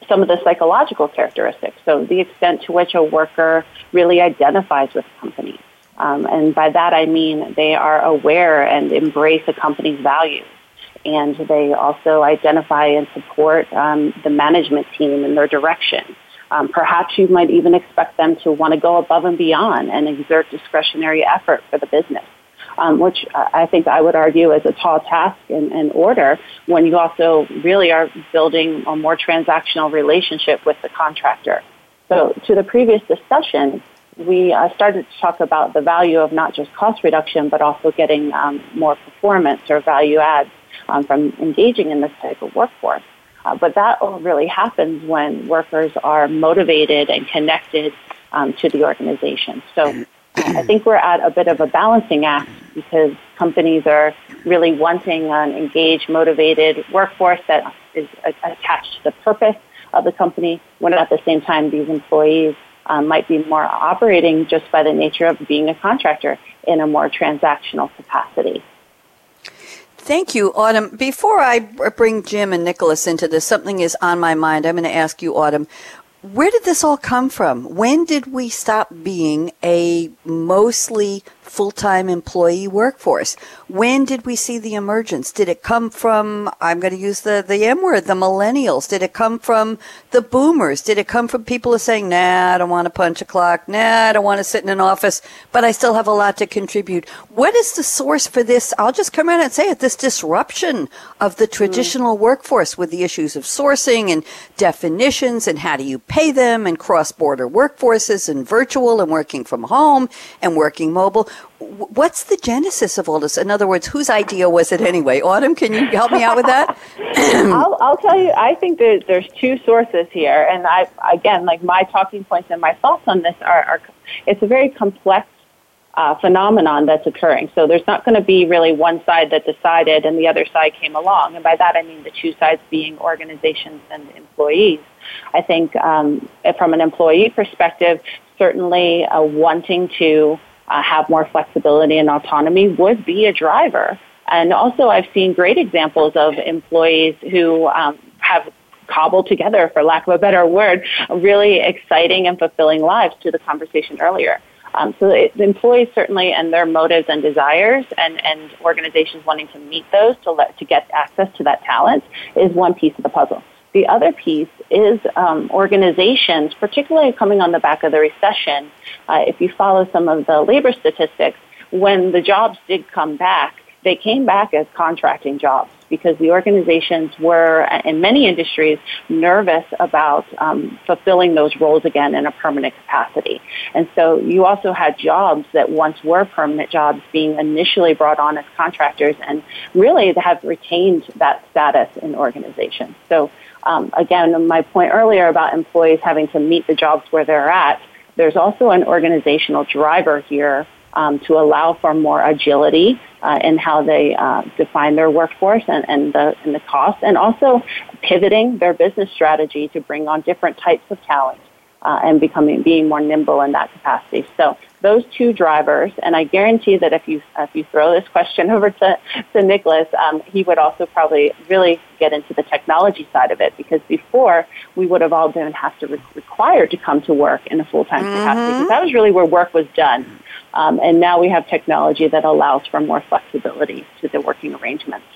some of the psychological characteristics. So the extent to which a worker really identifies with the company. Um, and by that I mean they are aware and embrace a company's values. And they also identify and support um, the management team and their direction. Um, perhaps you might even expect them to want to go above and beyond and exert discretionary effort for the business um, which I think I would argue is a tall task in, order when you also really are building a more transactional relationship with the contractor. So to the previous discussion, we uh, started to talk about the value of not just cost reduction, but also getting um, more performance or value adds um, from engaging in this type of workforce. Uh, but that really happens when workers are motivated and connected um, to the organization. So I think we're at a bit of a balancing act because companies are really wanting an engaged, motivated workforce that is attached to the purpose of the company, when at the same time these employees um, might be more operating just by the nature of being a contractor in a more transactional capacity. Thank you, Autumn. Before I bring Jim and Nicholas into this, something is on my mind. I'm going to ask you, Autumn. Where did this all come from? When did we stop being a mostly full-time employee workforce. When did we see the emergence? Did it come from, I'm going to use the, the M word, the millennials? Did it come from the boomers? Did it come from people who are saying, nah, I don't want to punch a clock. Nah, I don't want to sit in an office, but I still have a lot to contribute. What is the source for this? I'll just come out and say it, this disruption of the traditional mm. workforce with the issues of sourcing and definitions and how do you pay them and cross-border workforces and virtual and working from home and working mobile what's the genesis of all this? In other words, whose idea was it anyway? Autumn, can you help me out with that? I'll, I'll tell you. I think there's there's two sources here, and I again, like my talking points and my thoughts on this are, are it's a very complex uh, phenomenon that's occurring. So there's not going to be really one side that decided and the other side came along, and by that I mean the two sides being organizations and employees. I think um, from an employee perspective, certainly uh, wanting to uh, have more flexibility and autonomy would be a driver. And also, I've seen great examples of employees who um, have cobbled together, for lack of a better word, really exciting and fulfilling lives to the conversation earlier. Um, so the, the employees certainly and their motives and desires and, and organizations wanting to meet those to, let, to get access to that talent is one piece of the puzzle. The other piece is um, organizations, particularly coming on the back of the recession. Uh, if you follow some of the labor statistics, when the jobs did come back, they came back as contracting jobs because the organizations were, in many industries, nervous about um, fulfilling those roles again in a permanent capacity. And so you also had jobs that once were permanent jobs being initially brought on as contractors and really have retained that status in organizations. So um, again, my point earlier about employees having to meet the jobs where they're at, there's also an organizational driver here um, to allow for more agility uh, in how they uh, define their workforce and, and, the, and the cost, and also pivoting their business strategy to bring on different types of talent uh, and becoming being more nimble in that capacity. So those two drivers, and I guarantee that if you if you throw this question over to to Nicholas, um, he would also probably really get into the technology side of it because before we would have all been have to re- required to come to work in a full time mm-hmm. capacity because that was really where work was done, um, and now we have technology that allows for more flexibility to the working arrangements.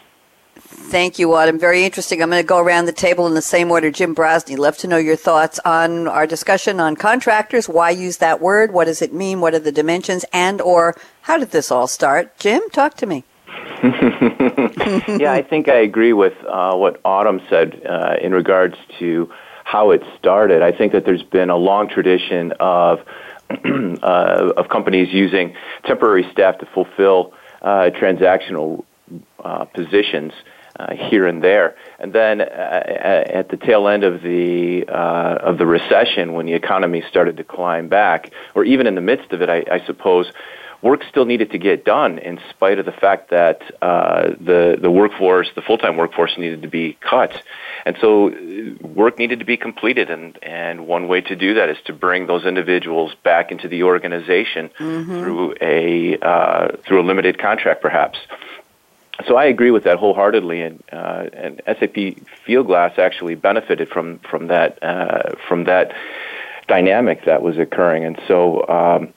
Thank you, Autumn. Very interesting. I'm going to go around the table in the same order. Jim Brozny, love to know your thoughts on our discussion on contractors. Why use that word? What does it mean? What are the dimensions? And or how did this all start? Jim, talk to me. yeah, I think I agree with uh, what Autumn said uh, in regards to how it started. I think that there's been a long tradition of uh, of companies using temporary staff to fulfill uh, transactional uh, positions uh, here and there. And then uh, at the tail end of the uh, of the recession, when the economy started to climb back, or even in the midst of it, I, I suppose work still needed to get done in spite of the fact that uh, the the workforce, the full time workforce, needed to be cut, and so uh, work needed to be completed. and And one way to do that is to bring those individuals back into the organization mm-hmm. through a uh, through a limited contract, perhaps so I agree with that wholeheartedly, and uh, and SAP Fieldglass actually benefited from from that uh, from that dynamic that was occurring, and so um,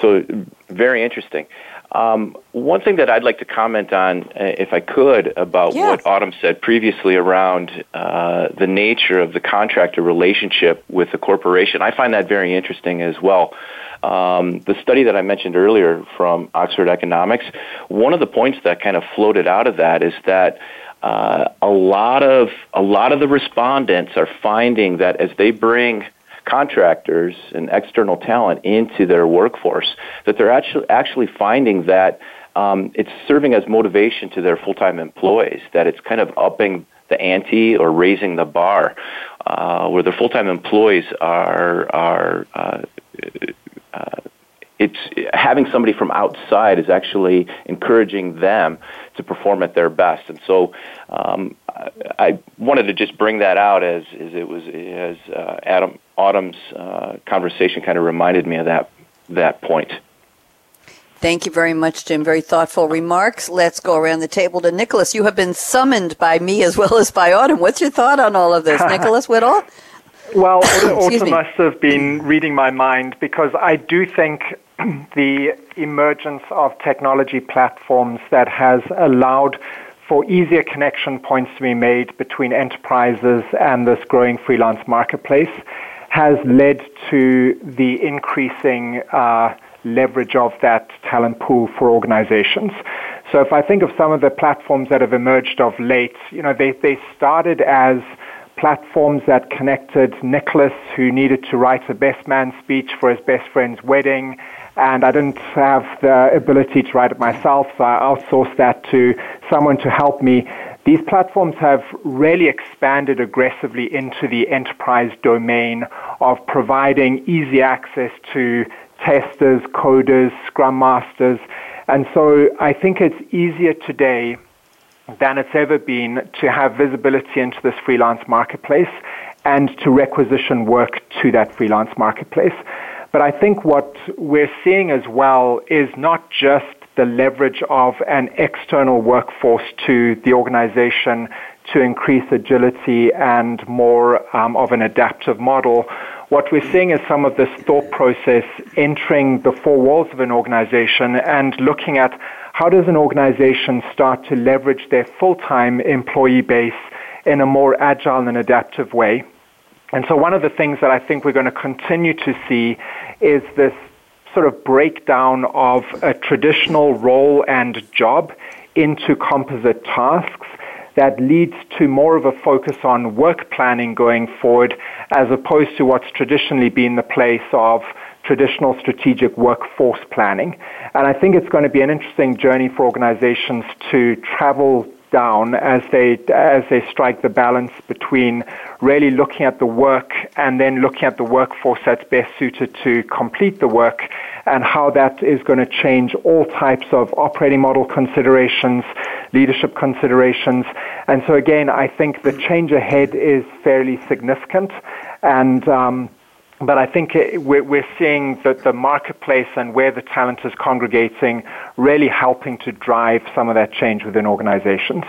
so very interesting. Um, one thing that I'd like to comment on, uh, if I could, about yeah. what Autumn said previously around uh, the nature of the contractor relationship with the corporation, I find that very interesting as well. Um, the study that I mentioned earlier from Oxford Economics, one of the points that kind of floated out of that is that uh, a lot of a lot of the respondents are finding that as they bring contractors and external talent into their workforce, that they're actually actually finding that um, it's serving as motivation to their full-time employees. That it's kind of upping the ante or raising the bar, uh, where their full-time employees are are uh, uh, it's having somebody from outside is actually encouraging them to perform at their best. And so um, I wanted to just bring that out as, as it was as uh, Adam Autumn's uh, conversation kind of reminded me of that that point. Thank you very much, Jim. Very thoughtful remarks. Let's go around the table to Nicholas. You have been summoned by me as well as by Autumn. What's your thought on all of this, Nicholas Whittall? Well, Autumn must have been reading my mind because I do think the emergence of technology platforms that has allowed for easier connection points to be made between enterprises and this growing freelance marketplace has led to the increasing uh, leverage of that talent pool for organizations. So if I think of some of the platforms that have emerged of late, you know, they, they started as platforms that connected Nicholas, who needed to write a best man speech for his best friend's wedding, and I didn't have the ability to write it myself, so I outsourced that to someone to help me. These platforms have really expanded aggressively into the enterprise domain of providing easy access to testers, coders, scrum masters. And so I think it's easier today than it's ever been to have visibility into this freelance marketplace and to requisition work to that freelance marketplace. But I think what we're seeing as well is not just the leverage of an external workforce to the organization to increase agility and more um, of an adaptive model. What we're seeing is some of this thought process entering the four walls of an organization and looking at how does an organization start to leverage their full-time employee base in a more agile and adaptive way. And so one of the things that I think we're going to continue to see is this sort of breakdown of a traditional role and job into composite tasks that leads to more of a focus on work planning going forward as opposed to what's traditionally been the place of traditional strategic workforce planning. And I think it's going to be an interesting journey for organizations to travel down as they as they strike the balance between really looking at the work and then looking at the workforce that's best suited to complete the work and how that is going to change all types of operating model considerations, leadership considerations. And so again, I think the change ahead is fairly significant and um, but I think we're seeing that the marketplace and where the talent is congregating really helping to drive some of that change within organizations.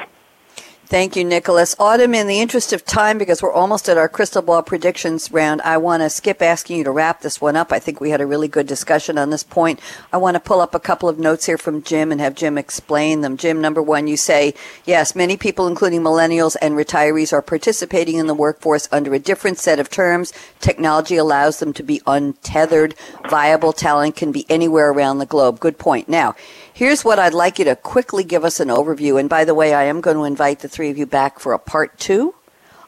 Thank you, Nicholas. Autumn, in the interest of time, because we're almost at our crystal ball predictions round, I want to skip asking you to wrap this one up. I think we had a really good discussion on this point. I want to pull up a couple of notes here from Jim and have Jim explain them. Jim, number one, you say, yes, many people, including millennials and retirees, are participating in the workforce under a different set of terms. Technology allows them to be untethered. Viable talent can be anywhere around the globe. Good point. Now, Here's what I'd like you to quickly give us an overview. And by the way, I am going to invite the three of you back for a part two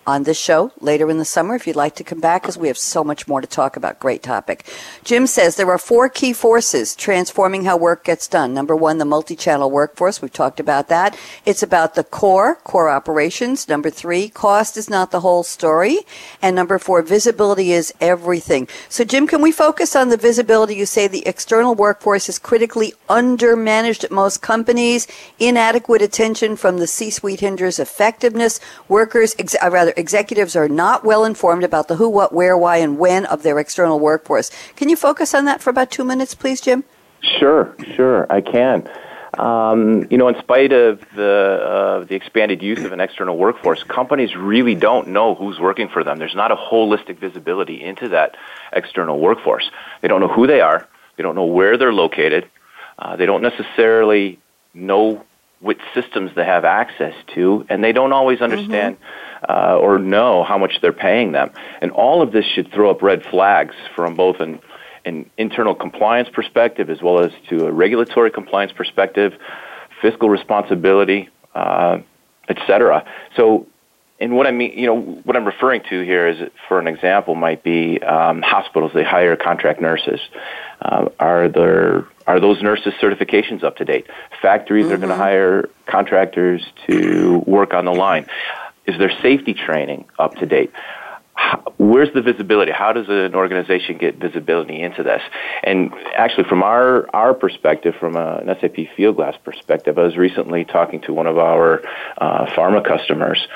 on this show later in the summer if you'd like to come back because we have so much more to talk about. Great topic. Jim says there are four key forces transforming how work gets done. Number one, the multi-channel workforce. We've talked about that. It's about the core, core operations. Number three, cost is not the whole story. And number four, visibility is everything. So Jim, can we focus on the visibility? You say the external workforce is critically undermanaged at most companies, inadequate attention from the C-suite hinders effectiveness, workers, ex- uh, executives are not well informed about the who, what, where, why, and when of their external workforce. Can you focus on that for about two minutes, please, Jim? Sure, sure, I can. Um, you know, in spite of the uh, the expanded use of an external workforce, companies really don't know who's working for them. There's not a holistic visibility into that external workforce. They don't know who they are. They don't know where they're located. Uh, they don't necessarily know which systems they have access to, and they don't always mm-hmm. understand mm-hmm. Uh, or know how much they're paying them. And all of this should throw up red flags from both an, an internal compliance perspective as well as to a regulatory compliance perspective, fiscal responsibility, uh, etc. So and what I mean, you know, what I'm referring to here is, for an example, might be um, hospitals. They hire contract nurses. Uh, are there are those nurses certifications up to date? Factories mm-hmm. are going to hire contractors to work on the line. Is their safety training up to date? where's the visibility? How does an organization get visibility into this? And actually, from our our perspective, from a, an SAP Fieldglass perspective, I was recently talking to one of our uh, pharma customers,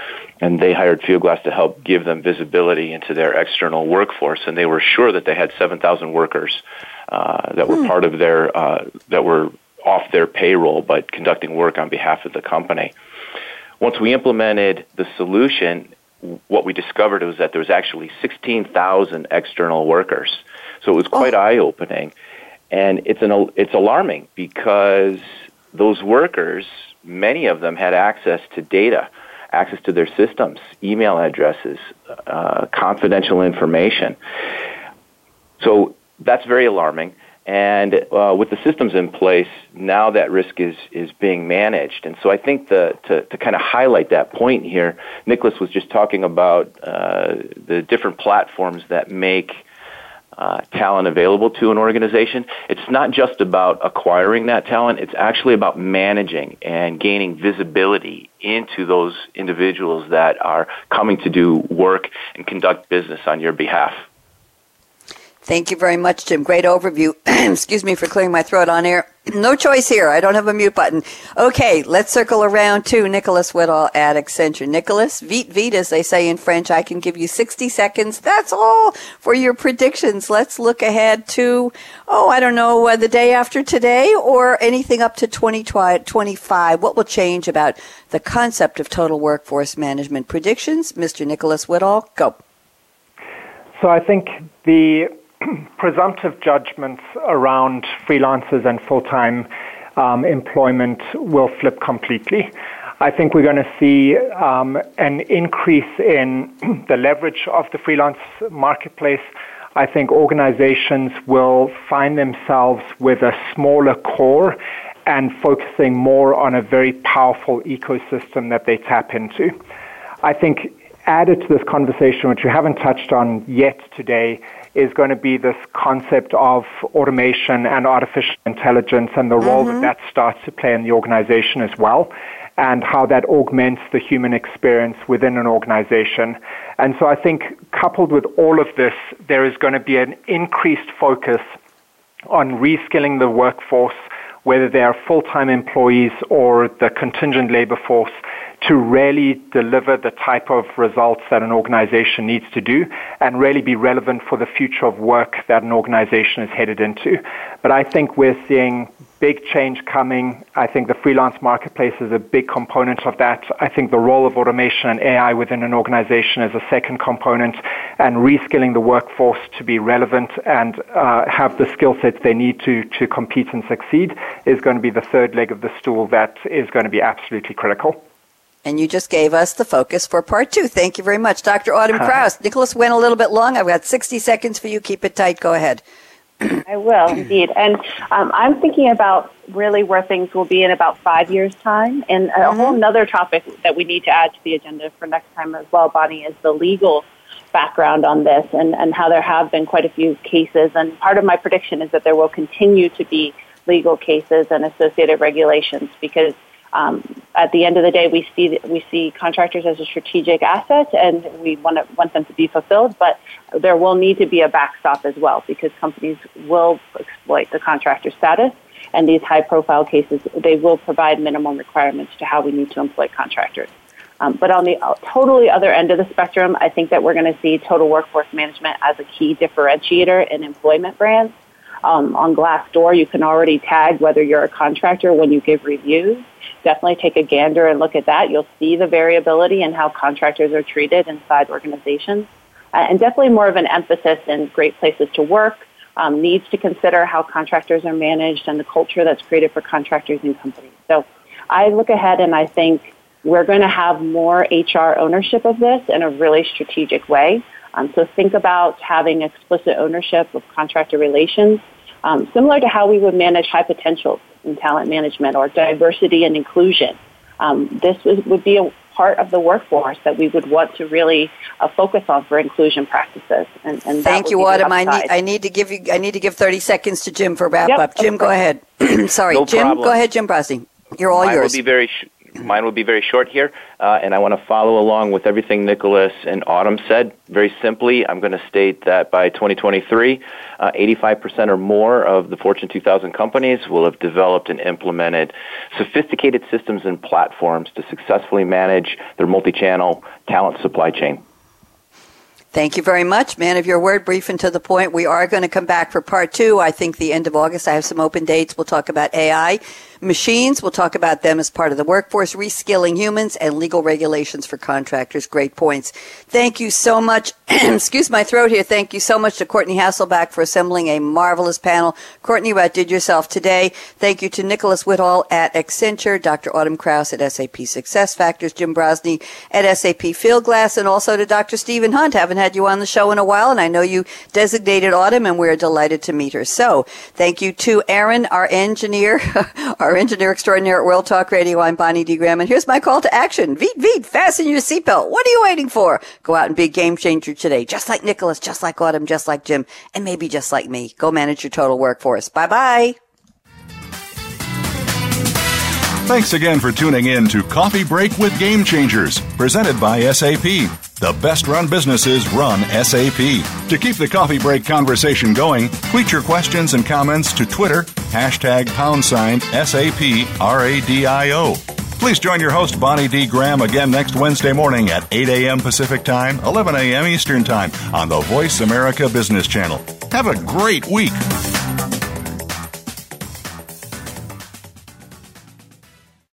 and they hired Fieldglass to help give them visibility into their external workforce, and they were sure that they had 7,000 workers uh, that were hmm. part of their uh, that were off their payroll but conducting work on behalf of the company. Once we implemented the solution, what we discovered was that there was actually 16,000 external workers. So it was quite oh. eye opening. And it's, an, it's alarming because those workers, many of them had access to data, access to their systems, email addresses, uh, confidential information. So that's very alarming. And uh, with the systems in place, now that risk is, is being managed. And so I think the, to, to kind of highlight that point here, Nicholas was just talking about uh, the different platforms that make uh, talent available to an organization. It's not just about acquiring that talent, it's actually about managing and gaining visibility into those individuals that are coming to do work and conduct business on your behalf. Thank you very much, Jim. Great overview. Excuse me for clearing my throat on air. no choice here. I don't have a mute button. Okay, let's circle around to Nicholas Whittall at Accenture. Nicholas, vite vite, as they say in French. I can give you 60 seconds. That's all for your predictions. Let's look ahead to, oh, I don't know, uh, the day after today or anything up to 2025. What will change about the concept of total workforce management predictions? Mr. Nicholas Whittall, go. So I think the presumptive judgments around freelancers and full-time um, employment will flip completely. I think we're going to see um, an increase in the leverage of the freelance marketplace. I think organizations will find themselves with a smaller core and focusing more on a very powerful ecosystem that they tap into. I think added to this conversation, which we haven't touched on yet today, is going to be this concept of automation and artificial intelligence and the role mm-hmm. that that starts to play in the organization as well and how that augments the human experience within an organization. And so I think coupled with all of this, there is going to be an increased focus on reskilling the workforce, whether they are full-time employees or the contingent labor force, to really deliver the type of results that an organization needs to do and really be relevant for the future of work that an organization is headed into. But I think we're seeing big change coming. I think the freelance marketplace is a big component of that. I think the role of automation and AI within an organization is a second component, and reskilling the workforce to be relevant and uh, have the skill sets they need to, to compete and succeed is going to be the third leg of the stool that is going to be absolutely critical. And you just gave us the focus for part two. Thank you very much, Dr. Autumn Krauss. Nicholas went a little bit long. I've got 60 seconds for you. Keep it tight. Go ahead. I will indeed. And um, I'm thinking about really where things will be in about five years' time. And a mm-hmm. whole other topic that we need to add to the agenda for next time as well, Bonnie, is the legal background on this and, and how there have been quite a few cases. And part of my prediction is that there will continue to be legal cases and associated regulations because um, at the end of the day, we see we see contractors as a strategic asset, and we want to want them to be fulfilled. But there will need to be a backstop as well, because companies will exploit the contractor status, and these high-profile cases they will provide minimum requirements to how we need to employ contractors. Um, but on the uh, totally other end of the spectrum, I think that we're going to see total workforce management as a key differentiator in employment brands. Um, on Glassdoor, you can already tag whether you're a contractor when you give reviews definitely take a gander and look at that. You'll see the variability in how contractors are treated inside organizations. Uh, and definitely more of an emphasis in great places to work, um, needs to consider how contractors are managed and the culture that's created for contractors and companies. So I look ahead and I think we're going to have more HR ownership of this in a really strategic way. Um, so think about having explicit ownership of contractor relations, um, similar to how we would manage high potentials in talent management or diversity and inclusion. Um, this was, would be a part of the workforce that we would want to really uh, focus on for inclusion practices. And, and thank you, Autumn. I need I need to give you I need to give thirty seconds to Jim for wrap yep, up. Jim, go ahead. Sorry, no Jim. Problem. Go ahead, Jim Brozny. You're all I yours. will be very sh- mine will be very short here, uh, and I want to follow along with everything Nicholas and Autumn said. Very simply, I'm going to state that by 2023, uh, 85% or more of the Fortune 2000 companies will have developed and implemented sophisticated systems and platforms to successfully manage their multi-channel talent supply chain. Thank you very much. Man of your word, brief and to the point. We are going to come back for part two. I think the end of August. I have some open dates. We'll talk about AI machines. We'll talk about them as part of the workforce, reskilling humans, and legal regulations for contractors. Great points. Thank you so much. Excuse my throat here. Thank you so much to Courtney Hasselback for assembling a marvelous panel. Courtney, you outdid yourself today. Thank you to Nicholas Whittall at Accenture, Dr. Autumn Krauss at SAP SuccessFactors, Jim Brozny at SAP Fieldglass, and also to Dr. Stephen Hunt. Haven't had you on the show in a while, and I know you designated Autumn, and we're delighted to meet her. So, thank you to Aaron, our engineer, our engineer extraordinaire at World Talk Radio. I'm Bonnie D. Graham, and here's my call to action. Veet, veet, fasten your seatbelt. What are you waiting for? Go out and be a game changer today, just like Nicholas, just like Autumn, just like Jim, and maybe just like me. Go manage your total workforce. Bye bye. Thanks again for tuning in to Coffee Break with Game Changers, presented by SAP. The best run businesses run SAP. To keep the coffee break conversation going, tweet your questions and comments to Twitter, hashtag pound sign SAP RADIO. Please join your host, Bonnie D. Graham, again next Wednesday morning at 8 a.m. Pacific Time, 11 a.m. Eastern Time on the Voice America Business Channel. Have a great week.